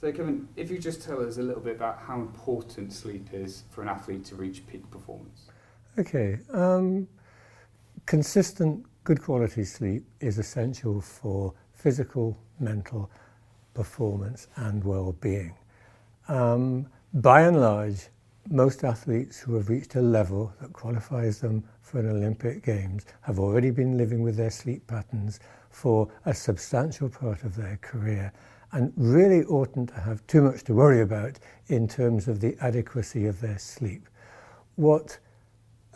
So, Kevin, if you just tell us a little bit about how important sleep is for an athlete to reach peak performance. Okay. Um, consistent, good quality sleep is essential for physical, mental performance and well-being. Um, by and large, most athletes who have reached a level that qualifies them for an Olympic Games have already been living with their sleep patterns for a substantial part of their career and really oughtn't to have too much to worry about in terms of the adequacy of their sleep. What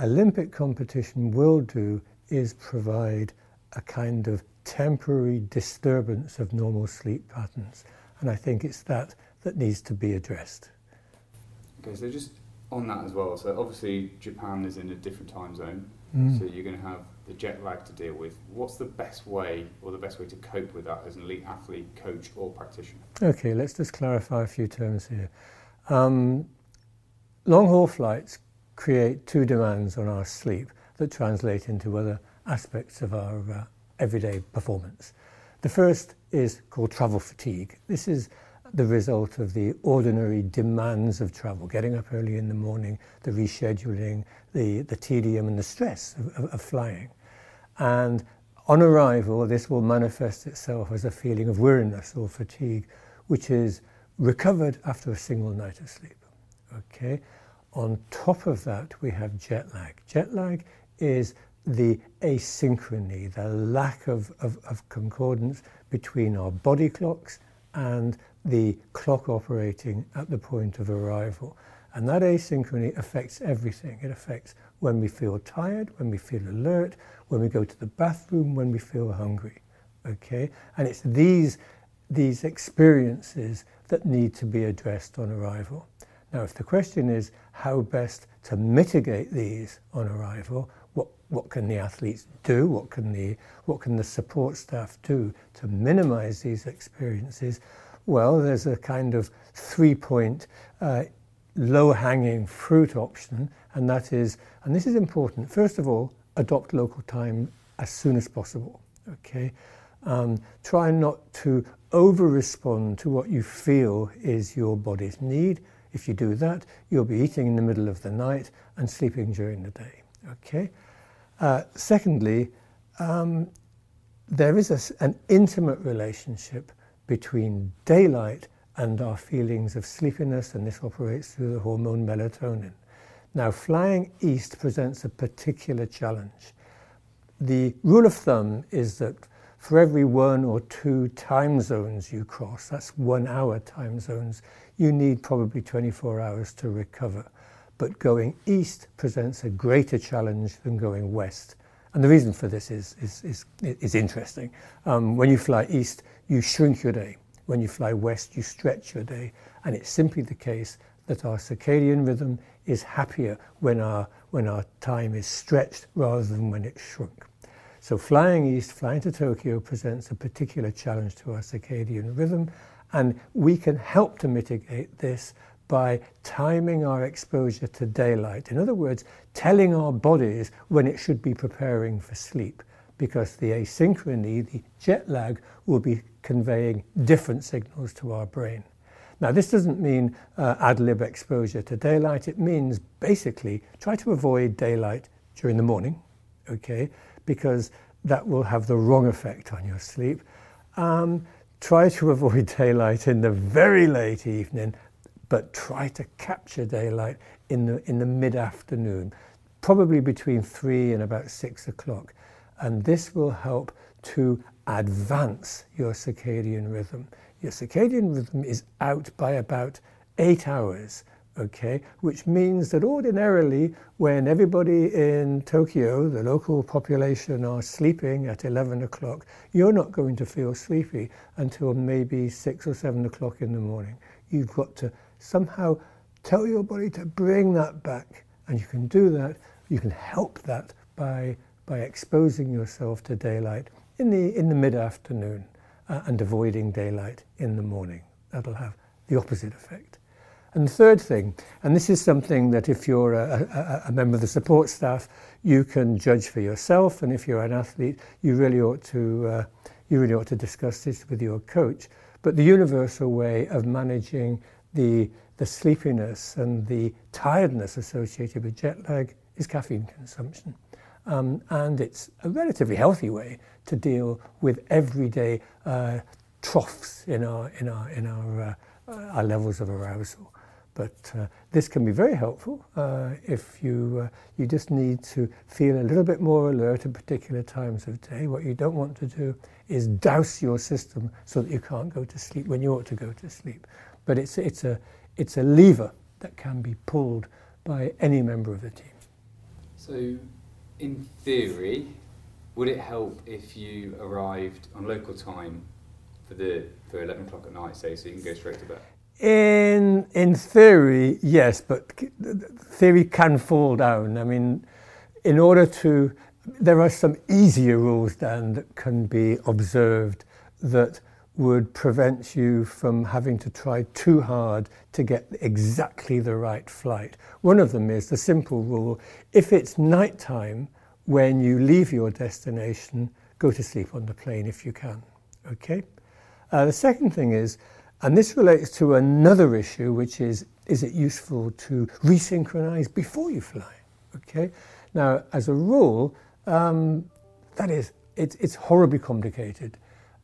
Olympic competition will do is provide a kind of temporary disturbance of normal sleep patterns. And I think it's that that needs to be addressed. Okay, so just on that as well, so obviously Japan is in a different time zone, mm. so you're going to have the jet lag to deal with. What's the best way or the best way to cope with that as an elite athlete, coach, or practitioner? Okay, let's just clarify a few terms here. Um, long haul flights create two demands on our sleep that translate into other aspects of our uh, everyday performance. The first is called travel fatigue. This is the result of the ordinary demands of travel, getting up early in the morning, the rescheduling, the, the tedium and the stress of, of, of flying. And on arrival, this will manifest itself as a feeling of weariness or fatigue, which is recovered after a single night of sleep. Okay? On top of that, we have jet lag. Jet lag is the asynchrony, the lack of, of, of concordance between our body clocks and the clock operating at the point of arrival. And that asynchrony affects everything. It affects when we feel tired, when we feel alert, when we go to the bathroom, when we feel hungry. Okay? And it's these, these experiences that need to be addressed on arrival. Now, if the question is how best to mitigate these on arrival, what, what can the athletes do? What can the, what can the support staff do to minimize these experiences? Well, there's a kind of three point uh, low hanging fruit option, and that is, and this is important, first of all, adopt local time as soon as possible. Okay? Um, try not to over respond to what you feel is your body's need. If you do that, you'll be eating in the middle of the night and sleeping during the day. Okay? Uh, secondly, um, there is a, an intimate relationship between daylight and our feelings of sleepiness, and this operates through the hormone melatonin. Now, flying east presents a particular challenge. The rule of thumb is that for every one or two time zones you cross, that's one hour time zones, you need probably 24 hours to recover. But going east presents a greater challenge than going west. And the reason for this is, is, is, is interesting. Um, when you fly east, you shrink your day. When you fly west, you stretch your day. And it's simply the case that our circadian rhythm is happier when our, when our time is stretched rather than when it's shrunk. So flying east, flying to Tokyo presents a particular challenge to our circadian rhythm, and we can help to mitigate this by timing our exposure to daylight. In other words, telling our bodies when it should be preparing for sleep because the asynchrony, the jet lag, will be conveying different signals to our brain. Now, this doesn't mean uh, ad lib exposure to daylight. It means basically try to avoid daylight during the morning, okay, because that will have the wrong effect on your sleep. Um, try to avoid daylight in the very late evening but try to capture daylight in the, in the mid-afternoon, probably between three and about six o'clock. And this will help to advance your circadian rhythm. Your circadian rhythm is out by about eight hours, okay, which means that ordinarily when everybody in Tokyo, the local population, are sleeping at 11 o'clock, you're not going to feel sleepy until maybe six or seven o'clock in the morning. You've got to somehow tell your body to bring that back. And you can do that, you can help that by, by exposing yourself to daylight in the, in the mid-afternoon uh, and avoiding daylight in the morning. That'll have the opposite effect. And the third thing, and this is something that if you're a, a, a, member of the support staff, you can judge for yourself, and if you're an athlete, you really ought to, uh, you really ought to discuss this with your coach. But the universal way of managing the, the sleepiness and the tiredness associated with jet lag is caffeine consumption. Um, and it's a relatively healthy way to deal with everyday uh, troughs in our, in our, in our, uh, our levels of arousal. But uh, this can be very helpful uh, if you, uh, you just need to feel a little bit more alert at particular times of day. What you don't want to do is douse your system so that you can't go to sleep when you ought to go to sleep. But it's, it's, a, it's a lever that can be pulled by any member of the team. So, in theory, would it help if you arrived on local time for the for 11 o'clock at night, say, so you can go straight to bed? In in theory, yes, but theory can fall down. I mean, in order to, there are some easier rules then that can be observed that would prevent you from having to try too hard to get exactly the right flight. One of them is the simple rule: if it's night time when you leave your destination, go to sleep on the plane if you can. Okay. Uh, the second thing is and this relates to another issue, which is is it useful to resynchronize before you fly? Okay. Now, as a rule, um, that is, it, it's horribly complicated.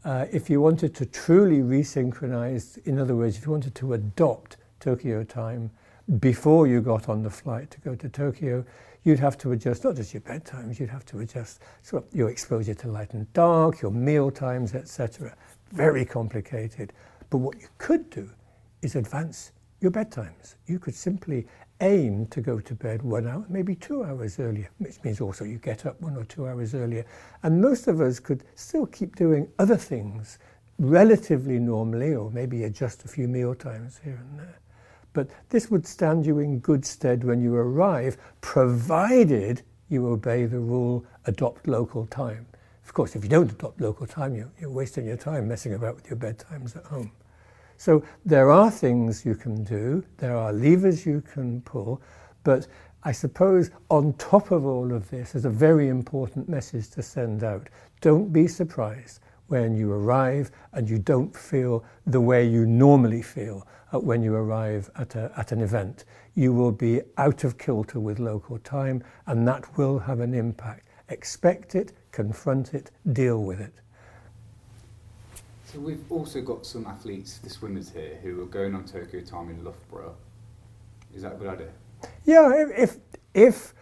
Uh, if you wanted to truly resynchronize, in other words, if you wanted to adopt Tokyo time before you got on the flight to go to Tokyo, you'd have to adjust not just your bedtimes, you'd have to adjust sort of your exposure to light and dark, your meal times, etc. Very complicated. But what you could do is advance your bedtimes. You could simply aim to go to bed one hour, maybe two hours earlier, which means also you get up one or two hours earlier. And most of us could still keep doing other things relatively normally, or maybe adjust a few meal times here and there. But this would stand you in good stead when you arrive, provided you obey the rule adopt local time. Of course, if you don't adopt local time, you're, you're wasting your time messing about with your bedtimes at home. So there are things you can do, there are levers you can pull, but I suppose on top of all of this is a very important message to send out. Don't be surprised when you arrive and you don't feel the way you normally feel when you arrive at, a, at an event. You will be out of kilter with local time and that will have an impact. Expect it, confront it, deal with it. So we've also got some athletes, the swimmers here, who are going on Tokyo time in Loughborough. Is that a good idea? Yeah, if if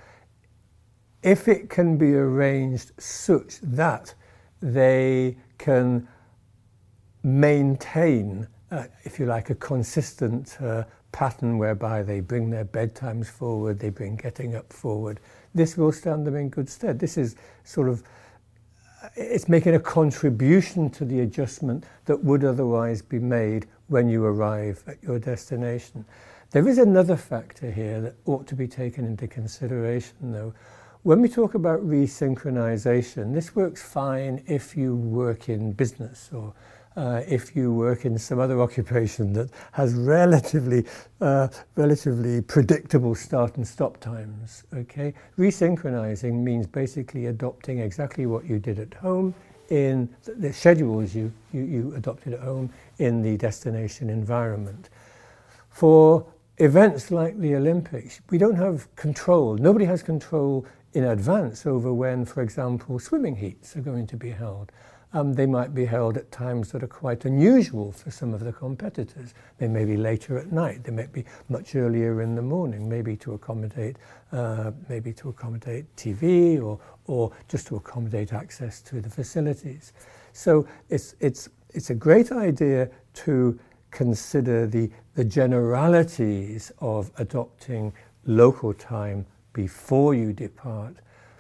if it can be arranged such that they can maintain, uh, if you like, a consistent uh, pattern whereby they bring their bedtimes forward, they bring getting up forward, this will stand them in good stead. This is sort of it's making a contribution to the adjustment that would otherwise be made when you arrive at your destination. There is another factor here that ought to be taken into consideration, though. When we talk about resynchronization, this works fine if you work in business or uh, if you work in some other occupation that has relatively, uh, relatively predictable start and stop times. Okay, resynchronizing means basically adopting exactly what you did at home in the schedules you, you, you adopted at home in the destination environment. For events like the Olympics, we don't have control. Nobody has control in advance over when, for example, swimming heats are going to be held. Um, they might be held at times that are quite unusual for some of the competitors. They may be later at night. They may be much earlier in the morning, maybe to accommodate, uh, maybe to accommodate TV or, or just to accommodate access to the facilities. So it's, it's, it's a great idea to consider the, the generalities of adopting local time before you depart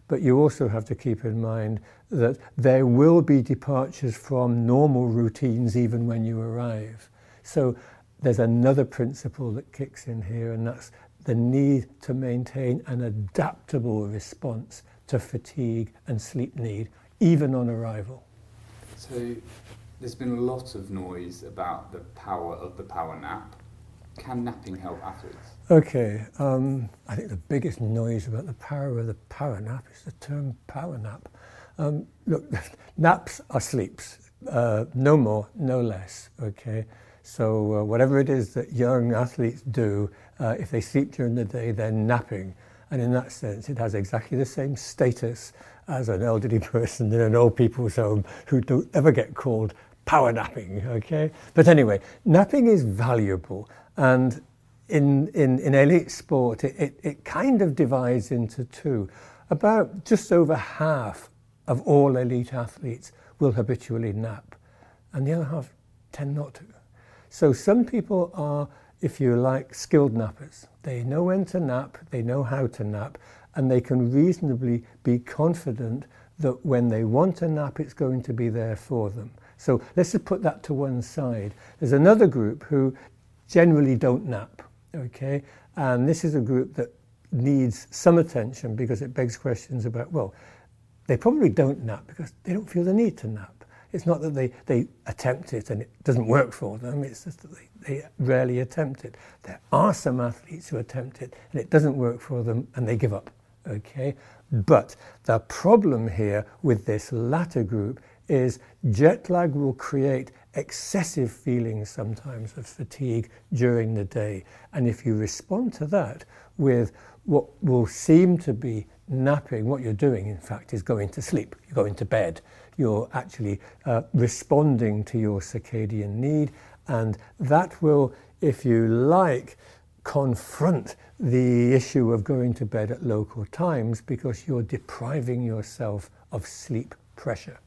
but you also have to keep in mind that there will be departures from normal routines even when you arrive. So there's another principle that kicks in here, and that's the need to maintain an adaptable response to fatigue and sleep need, even on arrival. So there's been a lot of noise about the power of the power nap. Can napping help athletes? Okay, um, I think the biggest noise about the power of the power nap is the term power nap. Um, look, naps are sleeps. uh, no more, no less. Okay, so uh, whatever it is that young athletes do, uh, if they sleep during the day, they're napping, and in that sense, it has exactly the same status as an elderly person in an old people's home who don't ever get called power napping. Okay, but anyway, napping is valuable, and in in, in elite sport, it, it, it kind of divides into two. About just over half of all elite athletes will habitually nap, and the other half tend not to. So some people are, if you like, skilled nappers. They know when to nap, they know how to nap, and they can reasonably be confident that when they want a nap, it's going to be there for them. So let's just put that to one side. There's another group who generally don't nap, okay? And this is a group that needs some attention because it begs questions about, well, they probably don't nap because they don't feel the need to nap. It's not that they, they attempt it and it doesn't work for them, it's just that they, they rarely attempt it. There are some athletes who attempt it and it doesn't work for them and they give up. Okay? But the problem here with this latter group is jet lag will create excessive feelings sometimes of fatigue during the day. And if you respond to that with what will seem to be napping, what you're doing, in fact, is going to sleep. You're going to bed. You're actually uh, responding to your circadian need, and that will, if you like, confront the issue of going to bed at local times because you're depriving yourself of sleep pressure.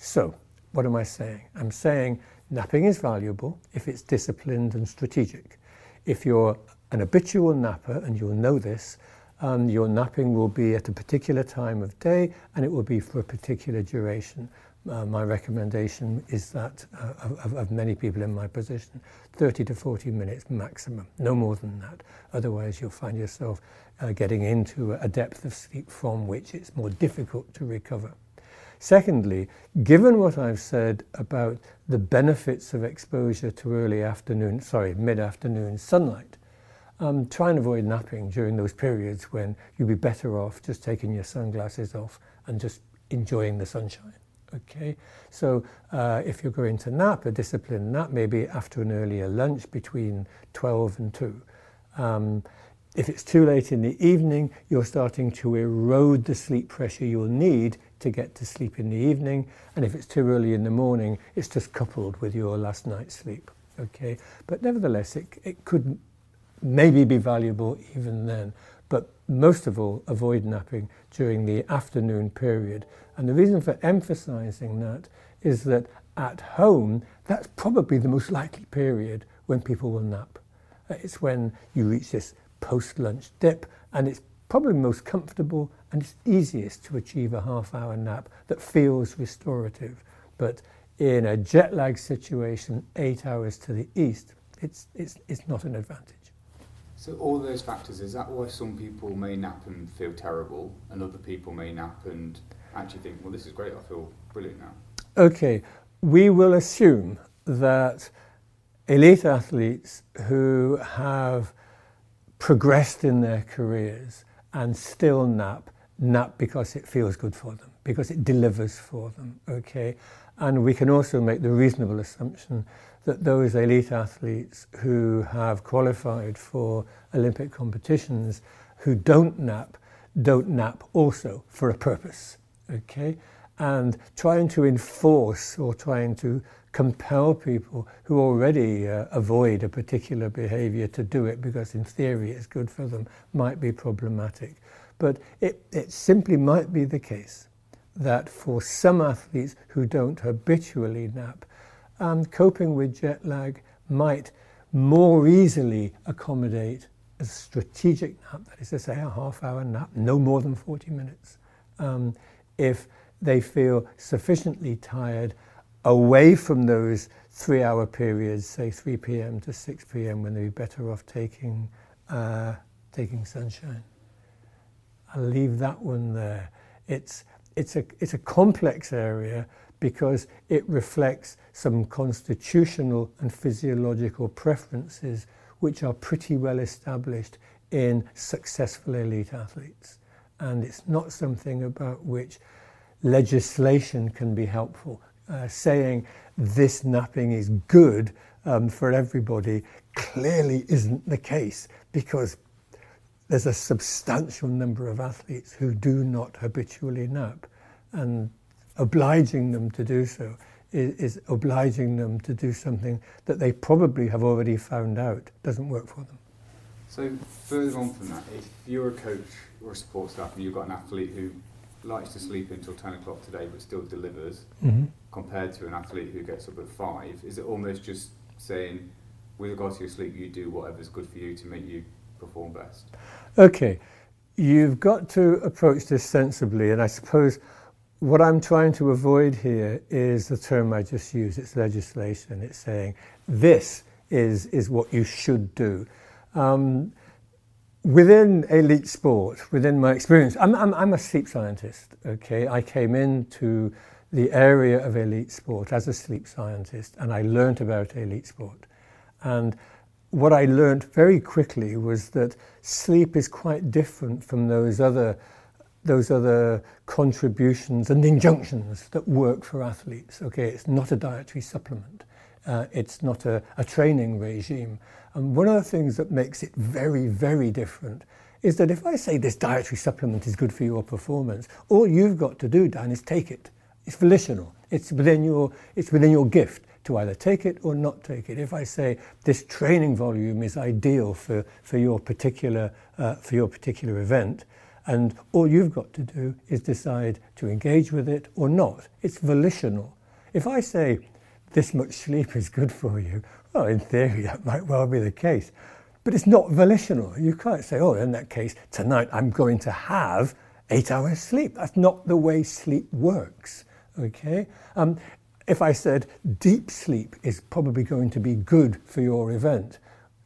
So, what am I saying? I'm saying napping is valuable if it's disciplined and strategic. If you're an habitual napper, and you'll know this, um, your napping will be at a particular time of day and it will be for a particular duration. Uh, my recommendation is that uh, of, of, many people in my position, 30 to 40 minutes maximum, no more than that. Otherwise, you'll find yourself uh, getting into a depth of sleep from which it's more difficult to recover. Secondly, given what I've said about the benefits of exposure to early afternoon, sorry, mid-afternoon sunlight, um, try and avoid napping during those periods when you'd be better off just taking your sunglasses off and just enjoying the sunshine. Okay, so uh, if you're going to nap, a disciplined nap, maybe after an earlier lunch between 12 and 2. Um, if it's too late in the evening, you're starting to erode the sleep pressure you'll need to get to sleep in the evening. And if it's too early in the morning, it's just coupled with your last night's sleep. Okay, but nevertheless, it, it could maybe be valuable even then. But most of all, avoid napping during the afternoon period. And the reason for emphasizing that is that at home, that's probably the most likely period when people will nap. Uh, it's when you reach this post lunch dip, and it's probably most comfortable and it's easiest to achieve a half hour nap that feels restorative. But in a jet lag situation, eight hours to the east, it's, it's, it's not an advantage. So all those factors, is that why some people may nap and feel terrible and other people may nap and actually think, well, this is great, I feel brilliant now? Okay, we will assume that elite athletes who have progressed in their careers and still nap, nap because it feels good for them, because it delivers for them, okay? And we can also make the reasonable assumption that those elite athletes who have qualified for Olympic competitions who don't nap don't nap also for a purpose. Okay? And trying to enforce or trying to compel people who already uh, avoid a particular behavior to do it because in theory it's good for them might be problematic. But it, it simply might be the case that for some athletes who don't habitually nap, and coping with jet lag might more easily accommodate a strategic nap, that is to say, a half hour nap, no more than 40 minutes, um, if they feel sufficiently tired away from those three hour periods, say 3 p.m. to 6 p.m., when they'd be better off taking, uh, taking sunshine. I'll leave that one there. It's, it's, a, it's a complex area because it reflects some constitutional and physiological preferences which are pretty well established in successful elite athletes. And it's not something about which legislation can be helpful. Uh, saying this napping is good um, for everybody clearly isn't the case because there's a substantial number of athletes who do not habitually nap, and obliging them to do so is, is, obliging them to do something that they probably have already found out doesn't work for them. So, further on from that, if you're a coach or a support staff and you've got an athlete who likes to sleep until 10 o'clock today but still delivers, mm-hmm. compared to an athlete who gets up at 5, is it almost just saying, with regard to your sleep, you do whatever's good for you to make you perform best? Okay, you've got to approach this sensibly, and I suppose what I'm trying to avoid here is the term I just used. It's legislation. It's saying this is, is what you should do. Um, within elite sport, within my experience, I'm, I'm, I'm a sleep scientist, okay? I came into the area of elite sport as a sleep scientist and I learned about elite sport. And what I learned very quickly was that sleep is quite different from those other those other contributions and injunctions that work for athletes. Okay, it's not a dietary supplement. Uh, it's not a, a training regime. And one of the things that makes it very, very different is that if I say this dietary supplement is good for your performance, all you've got to do, Dan, is take it. It's volitional. It's within your, it's within your gift to either take it or not take it. If I say this training volume is ideal for, for, your, particular, uh, for your particular event, and all you've got to do is decide to engage with it or not. It's volitional. If I say this much sleep is good for you, well, in theory, that might well be the case. But it's not volitional. You can't say, oh, in that case, tonight I'm going to have eight hours sleep. That's not the way sleep works. Okay? Um, if I said deep sleep is probably going to be good for your event,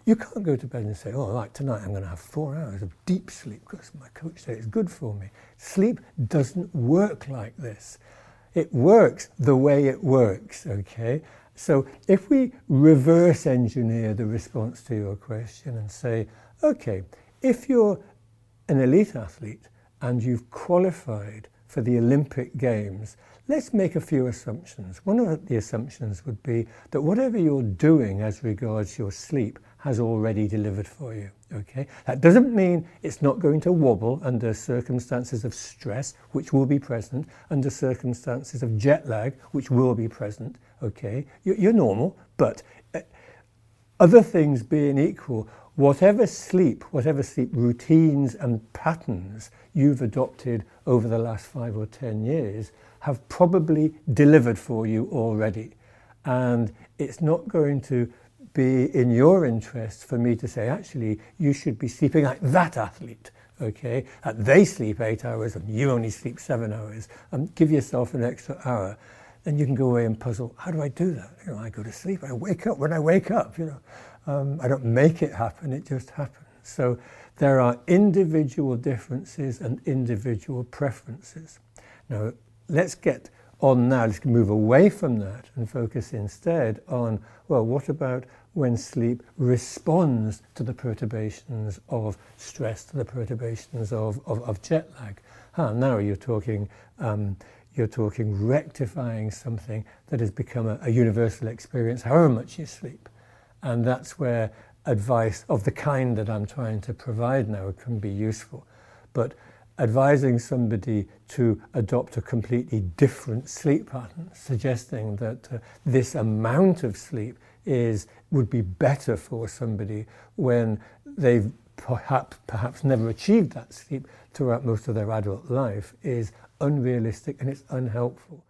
you can't go to bed and say, oh, right, tonight I'm going to have four hours of deep sleep because my coach said it's good for me. Sleep doesn't work like this. It works the way it works, okay? So if we reverse engineer the response to your question and say, okay, if you're an elite athlete and you've qualified for the Olympic Games, let's make a few assumptions. One of the assumptions would be that whatever you're doing as regards your sleep has already delivered for you. Okay, that doesn't mean it's not going to wobble under circumstances of stress, which will be present, under circumstances of jet lag, which will be present. Okay, you're normal, but uh, other things being equal, whatever sleep, whatever sleep routines and patterns you've adopted over the last five or ten years have probably delivered for you already. And it's not going to be in your interest for me to say, actually, you should be sleeping like that athlete. Okay, and they sleep eight hours and you only sleep seven hours, and give yourself an extra hour. Then you can go away and puzzle. How do I do that? You know, I go to sleep. I wake up when I wake up. You know, um, I don't make it happen. It just happens. So there are individual differences and individual preferences. Now let's get on now. Let's move away from that and focus instead on well, what about when sleep responds to the perturbations of stress, to the perturbations of, of, of jet lag. Ah, now you're talking, um, you're talking rectifying something that has become a, a universal experience, however much you sleep. And that's where advice of the kind that I'm trying to provide now can be useful. But advising somebody to adopt a completely different sleep pattern, suggesting that uh, this amount of sleep is would be better for somebody when they've perhaps perhaps never achieved that sleep throughout most of their adult life is unrealistic and it's unhelpful.